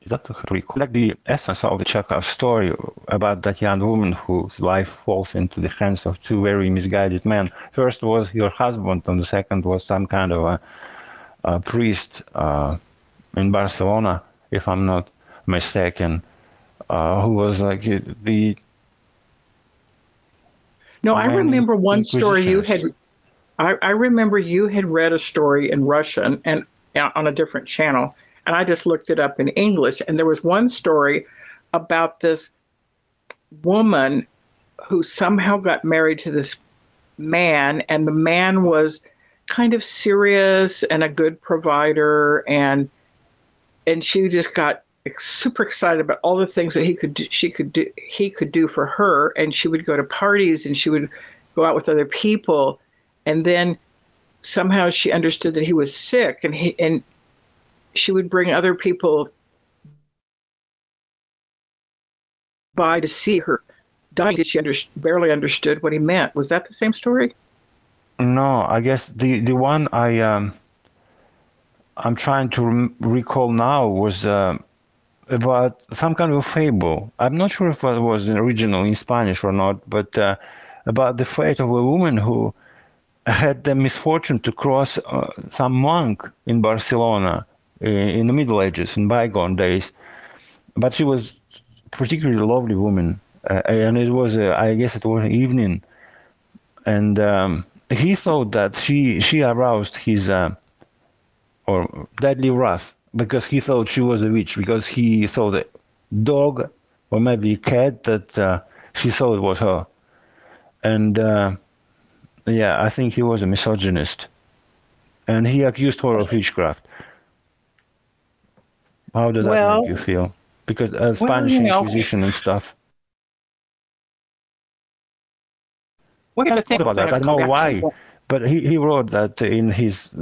Is that recollect the essence of the Chekhov story about that young woman whose life falls into the hands of two very misguided men. First was your husband, and the second was some kind of a uh, priest uh, in Barcelona, if I'm not mistaken, uh, who was like the. No, I remember one story you had. I, I remember you had read a story in Russian and uh, on a different channel, and I just looked it up in English. And there was one story about this woman who somehow got married to this man, and the man was kind of serious and a good provider, and and she just got super excited about all the things that he could do, she could do he could do for her, and she would go to parties and she would go out with other people, and then somehow she understood that he was sick, and he and she would bring other people by to see her dying. She under, barely understood what he meant? Was that the same story? No, I guess the the one I um, I'm trying to rem- recall now was uh, about some kind of fable. I'm not sure if it was original in Spanish or not, but uh, about the fate of a woman who had the misfortune to cross uh, some monk in Barcelona in, in the Middle Ages, in bygone days. But she was particularly lovely woman, uh, and it was uh, I guess it was an evening, and um, he thought that she she aroused his uh, or deadly wrath because he thought she was a witch because he saw the dog or maybe cat that uh, she thought was her, and uh, yeah, I think he was a misogynist, and he accused her of witchcraft. How did that Well- make you feel? Because uh, Well, Spanish you know. Inquisition and stuff. What kind of think about that. I don't know why, but he, he wrote that in his.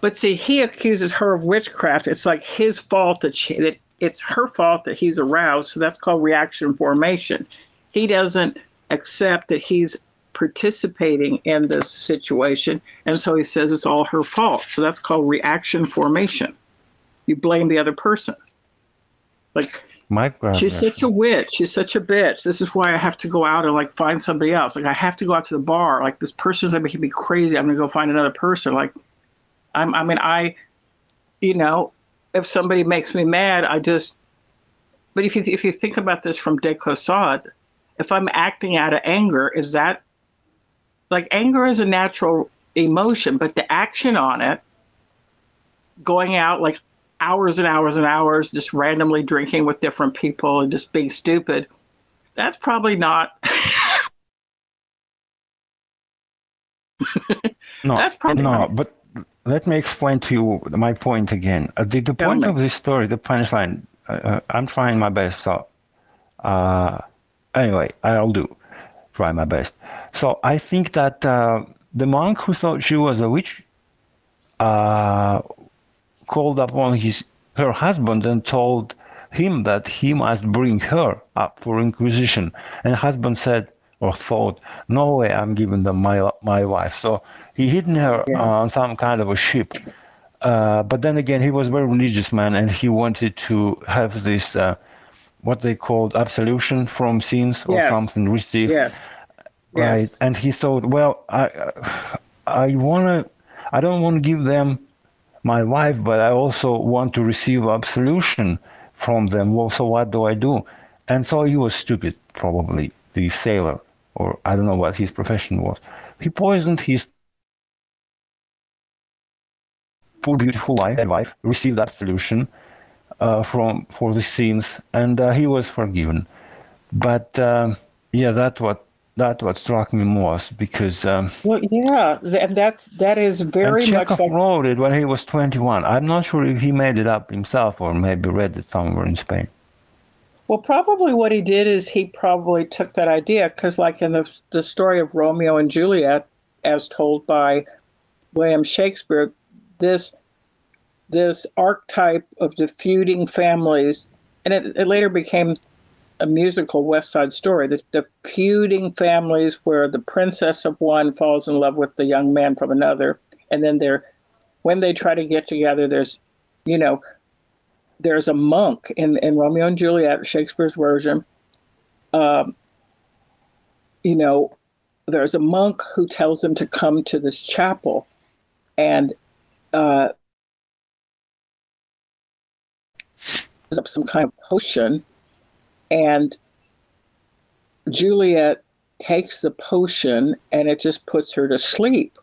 But see, he accuses her of witchcraft. It's like his fault that she that it's her fault that he's aroused. So that's called reaction formation. He doesn't accept that he's participating in this situation, and so he says it's all her fault. So that's called reaction formation. You blame the other person. Like My grandma. She's such a witch. She's such a bitch. This is why I have to go out and like find somebody else. Like I have to go out to the bar. Like this person's making me crazy. I'm gonna go find another person. Like I'm. I mean, I, you know, if somebody makes me mad, I just. But if you if you think about this from De Caussade, if I'm acting out of anger, is that like anger is a natural emotion, but the action on it, going out like hours and hours and hours just randomly drinking with different people and just being stupid that's probably not (laughs) No, That's probably no, not- but let me explain to you my point again. Uh, the the point me. of this story, the punchline, uh, uh, I'm trying my best. So, uh, anyway, I'll do try my best. So I think that uh, the monk who thought she was a witch uh, called upon his her husband and told him that he must bring her up for inquisition. And husband said or thought, "No way, I'm giving them my my wife." So he hidden her Yeah. on some kind of a ship. Uh, but then again, he was a very religious man, and he wanted to have this uh, what they called absolution from sins or Yes. something received yeah right? And he thought well i i want to i don't want to give them my wife but i also want to receive absolution from them. Well so what do i do? And so he was stupid probably the sailor or i don't know what his profession was. He poisoned his poor beautiful wife, wife received absolution uh, from for the sins and uh, he was forgiven. But um, yeah that what that what struck me most because um, well yeah and that that is very and much Chekhov like wrote it when he was 21 i'm not sure if he made it up himself or maybe read it somewhere in spain. Well probably what he did is he probably took that idea because like in the, the story of romeo and juliet as told by william shakespeare this this archetype of the feuding families and it, it later became a musical West Side Story. The, the feuding families where the princess of one falls in love with the young man from another, and then they're when they try to get together, there's, you know, there's a monk in in Romeo and Juliet, Shakespeare's version. Um, you know, there's a monk who tells them to come to this chapel, and uh, up some kind of potion, and Juliet takes the potion and it just puts her to sleep.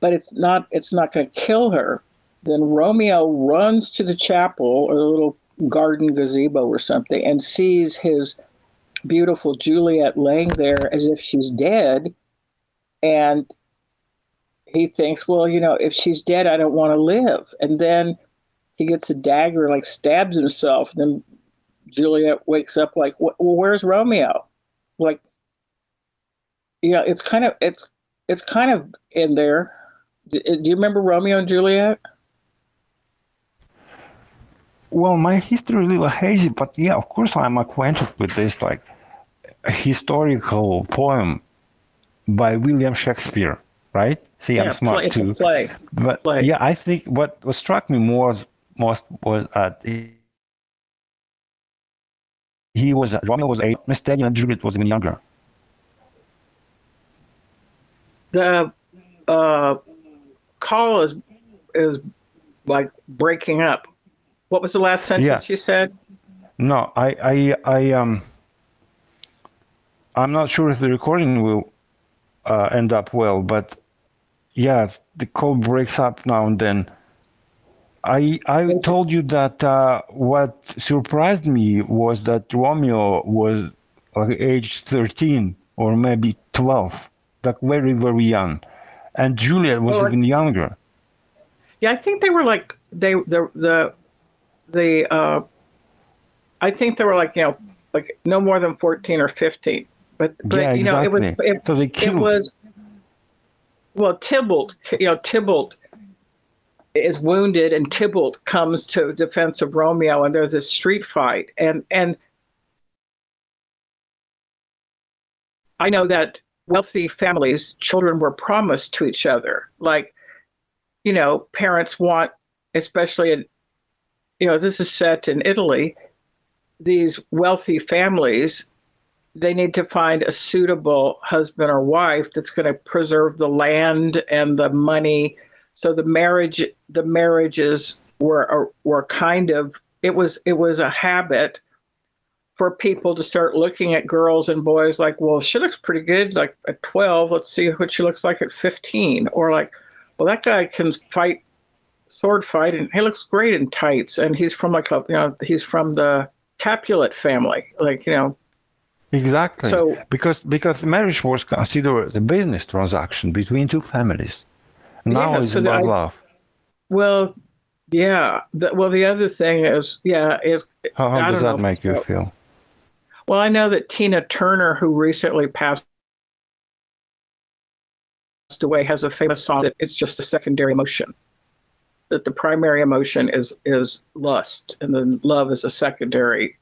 But it's not it's not going to kill her. Then Romeo runs to the chapel or the little garden gazebo or something and sees his beautiful Juliet laying there as if she's dead. And he thinks, well, you know, if she's dead, I don't want to live. And then he gets a dagger, and like stabs himself. And then Juliet wakes up, like, well, where's Romeo? Like, you know, it's kind of it's it's kind of in there. Do, uh, do you remember Romeo and Juliet? Well, my history is a little hazy, but yeah, of course I'm acquainted with this like historical poem by William Shakespeare, right? See, yeah, I'm smart play, too. Play. But play. yeah, I think what, what struck me more most was that he was Romeo was eight, mistaken, and Juliet was even younger. The uh, call is is like breaking up. What was the last sentence Yeah. you said? No, I, I, I, um, I'm not sure if the recording will uh, end up well, but yeah, the call breaks up now and then. I, I told you that uh, what surprised me was that Romeo was like age 13 or maybe 12, like very, very young, and Juliet was I- even younger. Yeah, I think they were like they the the the uh, I think they were like you know like no more than fourteen or fifteen. But but yeah, you know it was it, so it was well Tybalt you know Tybalt is wounded and Tybalt comes to defense of Romeo and there's this street fight and and I know that wealthy families children were promised to each other like you know parents want especially in you know this is set in Italy these wealthy families they need to find a suitable husband or wife that's going to preserve the land and the money. So the marriage, the marriages were uh, were kind of it was it was a habit for people to start looking at girls and boys like, well, she looks pretty good like at 12. Let's see what she looks like at 15. Or like, well, that guy can fight sword fight and he looks great in tights and he's from like a you know he's from the Capulet family like you know Exactly. So- because because marriage was considered a business transaction between two families. Now Yeah, it's so about I- love. Well, yeah. The, well, the other thing is, yeah, is How, how does that make you feel? well, I know that Tina Turner, who recently passed away, has a famous song that it's just a secondary emotion. That the primary emotion is is lust, and then love is a secondary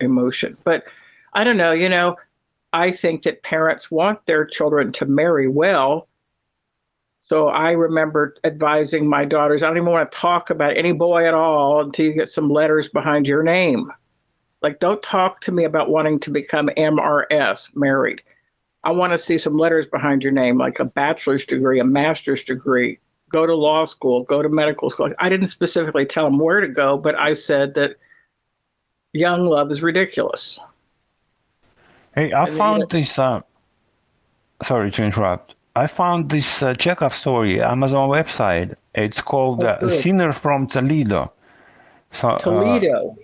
emotion. But I don't know. You know, I think that parents want their children to marry well. So I remember advising my daughters, I don't even want to talk about any boy at all until you get some letters behind your name. Like, don't talk to me about wanting to become MRS, married. I want to see some letters behind your name, like a bachelor's degree, a master's degree, go to law school, go to medical school. I didn't specifically tell them where to go, but I said that young love is ridiculous. Hey, I then found you- this. Uh, sorry to interrupt. I found this uh, Chekhov story Amazon website. It's called Oh, uh, "Sinner from Toledo." So, uh, Toledo.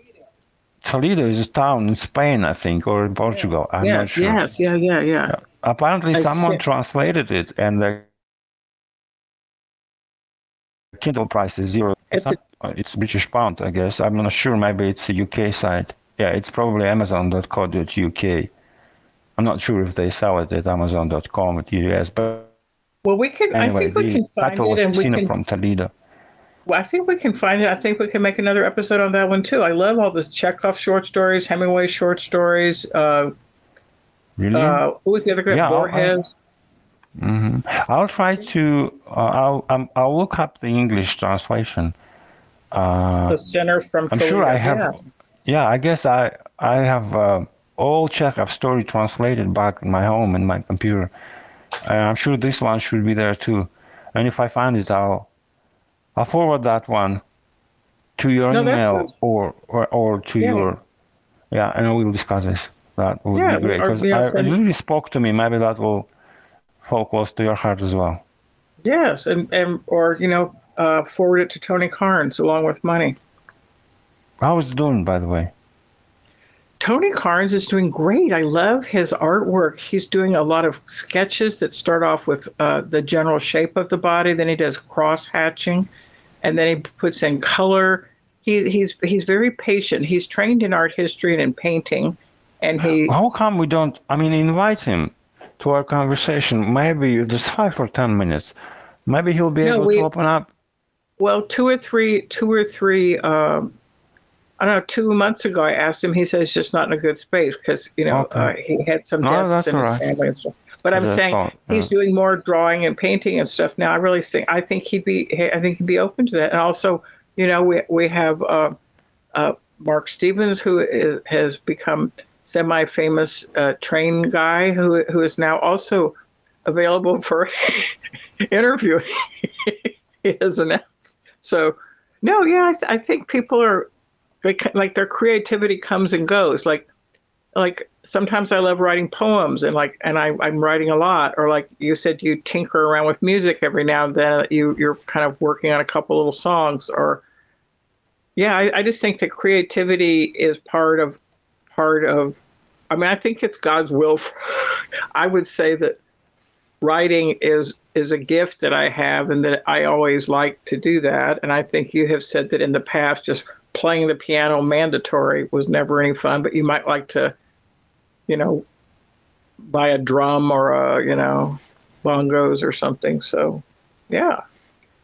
Toledo is a town in Spain, I think, or in Portugal. I'm yeah, not sure. yes, yeah, yeah, yeah. Apparently, I someone see. translated it, and the Kindle price is zero. It's It's, not, uh, it's British pound, I guess. I'm not sure. Maybe it's a UK site. Yeah, it's probably Amazon.co.uk. I'm not sure if they sell it at Amazon.com at US, but Well, we can. anyway, I think we can find it, and we can. from Toledo. Well, I think we can find it. I think we can make another episode on that one too. I love all the Chekhov short stories, Hemingway short stories. Uh, Really? uh, who was the other guy? Yeah, I'll- Borges. hmm I'll try to. Uh, I'll um, I'll look up the English translation. Uh, the Sinner from. I'm Toledo. sure I have. Yeah. Yeah, I guess I I have all Chekhov story translated back in my home in my computer. Uh, I'm sure this one should be there too. And if I find it, I'll I'll forward that one to your No, email or, or or to Yeah. your yeah, and we'll discuss this. That would Yeah, be great because it really spoke to me. Maybe that will fall close to your heart as well. Yes, and, and or you know, uh, forward it to Tony Carnes along with money. How is it doing, by the way? Tony Carnes is doing great. I love his artwork. He's doing a lot of sketches that start off with uh, the general shape of the body. Then he does cross hatching, and then he puts in color. He, he's he's very patient. He's trained in art history and in painting, and he How come we don't? I mean, invite him to our conversation. Maybe just five or ten minutes. Maybe he'll be No, able we- to open up. Well, two or three, two or three. Um, I don't know. Two months ago, I asked him. He says he's just not in a good space because you know Okay. uh, he had some deaths that's in his right. family and stuff. But I'm saying he's yeah. doing more drawing and painting and stuff now. I really think I think he'd be I think he'd be open to that. And also, you know, we we have uh, uh, Mark Stevens who is, has become semi-famous uh, train guy who who is now also available (laughs) for interviewing. (laughs) he has announced. So, no, yeah, I, th- I think people are like, like their creativity comes and goes. Like, like sometimes I love writing poems and like, and I, I'm writing a lot. Or like you said, you tinker around with music every now and then. You you're kind of working on a couple little songs. Or yeah, I, I just think that creativity is part of part of. I mean, I think it's God's will. For, (laughs) I would say that writing is is a gift that I have and that I always like to do that. And I think you have said that in the past, just playing the piano mandatory was never any fun, but you might like to, you know, buy a drum or a, you know, bongos or something. So, yeah.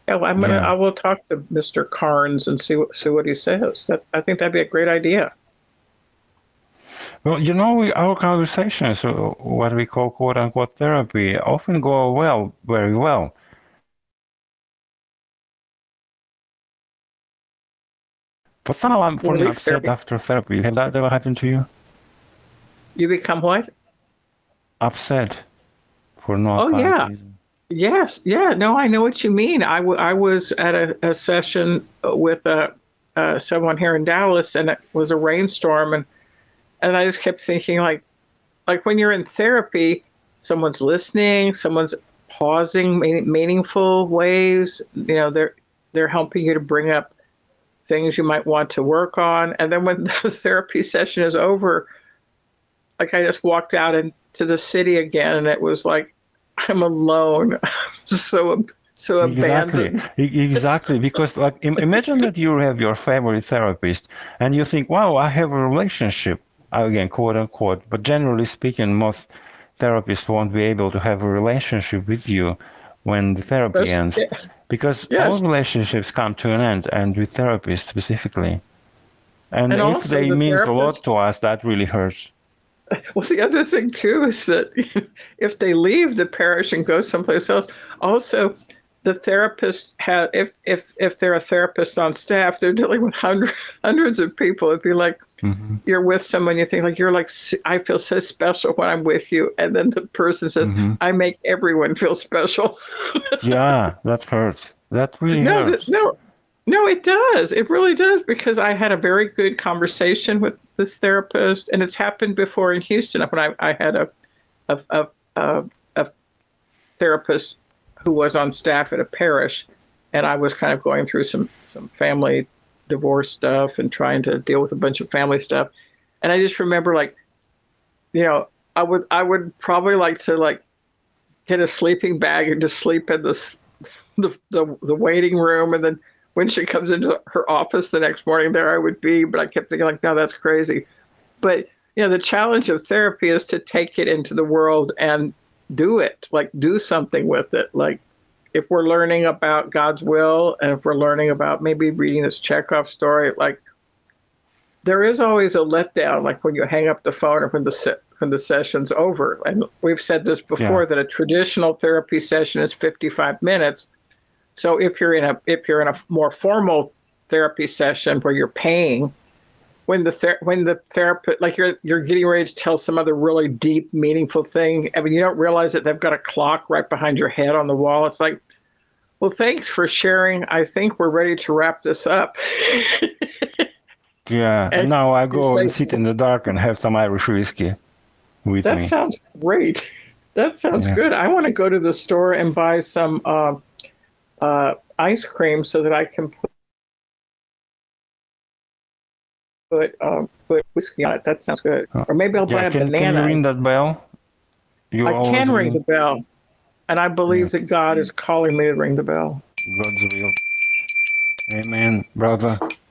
Yeah, well, I'm gonna. Yeah. I will talk to Mr. Carnes and see what see what he says. That I think that'd be a great idea. Well, you know, we, our conversations, uh, what we call quote unquote therapy, often go well, very well. But somehow I'm Well, feeling upset therapy. after therapy. Has that ever happened to you? You become what? Upset for no Oh, yeah. reason. Yes, yeah, no, I know what you mean. I, w- I was at a, a session with uh uh, someone here in Dallas, and it was a rainstorm, and and I just kept thinking like, like when you're in therapy, someone's listening, someone's pausing, meaning, meaningful ways. You know, they're they're helping you to bring up things you might want to work on, and then when (laughs) the therapy session is over, like I just walked out into the city again, and it was like I'm alone, (laughs) I'm so so Exactly, abandoned. E- exactly. Because like, imagine that you have your favorite therapist, and you think, "Wow, I have a relationship." Again, quote unquote. But generally speaking, most therapists won't be able to have a relationship with you when the therapy That's- ends, because Yes. all relationships come to an end, and with therapists specifically. And, And if they the mean a lot to us, that really hurts. Well, the other thing too is that (laughs) if they leave the parish and go someplace else, also the therapist have if if if they're a therapist on staff, they're dealing with hundreds (laughs) hundreds of people. It'd be like Mhm. you're with someone, you think like you're like i feel so special when I'm with you, and then the person says Mhm. I make everyone feel special. (laughs) yeah, that hurts. That really no, hurts. no, no, it does. It really does because I had a very good conversation with this therapist, and it's happened before in Houston when I, I had a a, a a a therapist who was on staff at a parish, and I was kind of going through some some family divorce stuff and trying to deal with a bunch of family stuff, and I just remember like, you know, I would I would probably like to like get a sleeping bag and just sleep in the, the the waiting room. And then when she comes into her office the next morning there I would be. But I kept thinking like no that's crazy. But you know the challenge of therapy is to take it into the world and do it. Like do something with it. Like if we're learning about God's will and if we're learning about maybe reading this Chekhov story like there is always a letdown like when you hang up the phone or when the se- when the session's over. And we've said this before Yeah. that a traditional therapy session is 55 minutes. So if you're in a if you're in a more formal therapy session where you're paying, when the ther- when the therapist like you're you're getting ready to tell some other really deep, meaningful thing, I mean you don't realize that they've got a clock right behind your head on the wall. It's like, Well, thanks for sharing. I think we're ready to wrap this up. Yeah. (laughs) And now I go say- and sit in the dark and have some Irish whiskey with that me. sounds great. That sounds Yeah. good. I want to go to the store and buy some uh, uh, ice cream so that I can put put, um, put whiskey on it. That sounds good. Or maybe I'll buy yeah, a can, can banana. you ring that bell? You I can ring the bell. And I believe that God is calling me to ring the bell. God's will. Amen, brother.